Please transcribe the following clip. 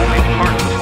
Only parts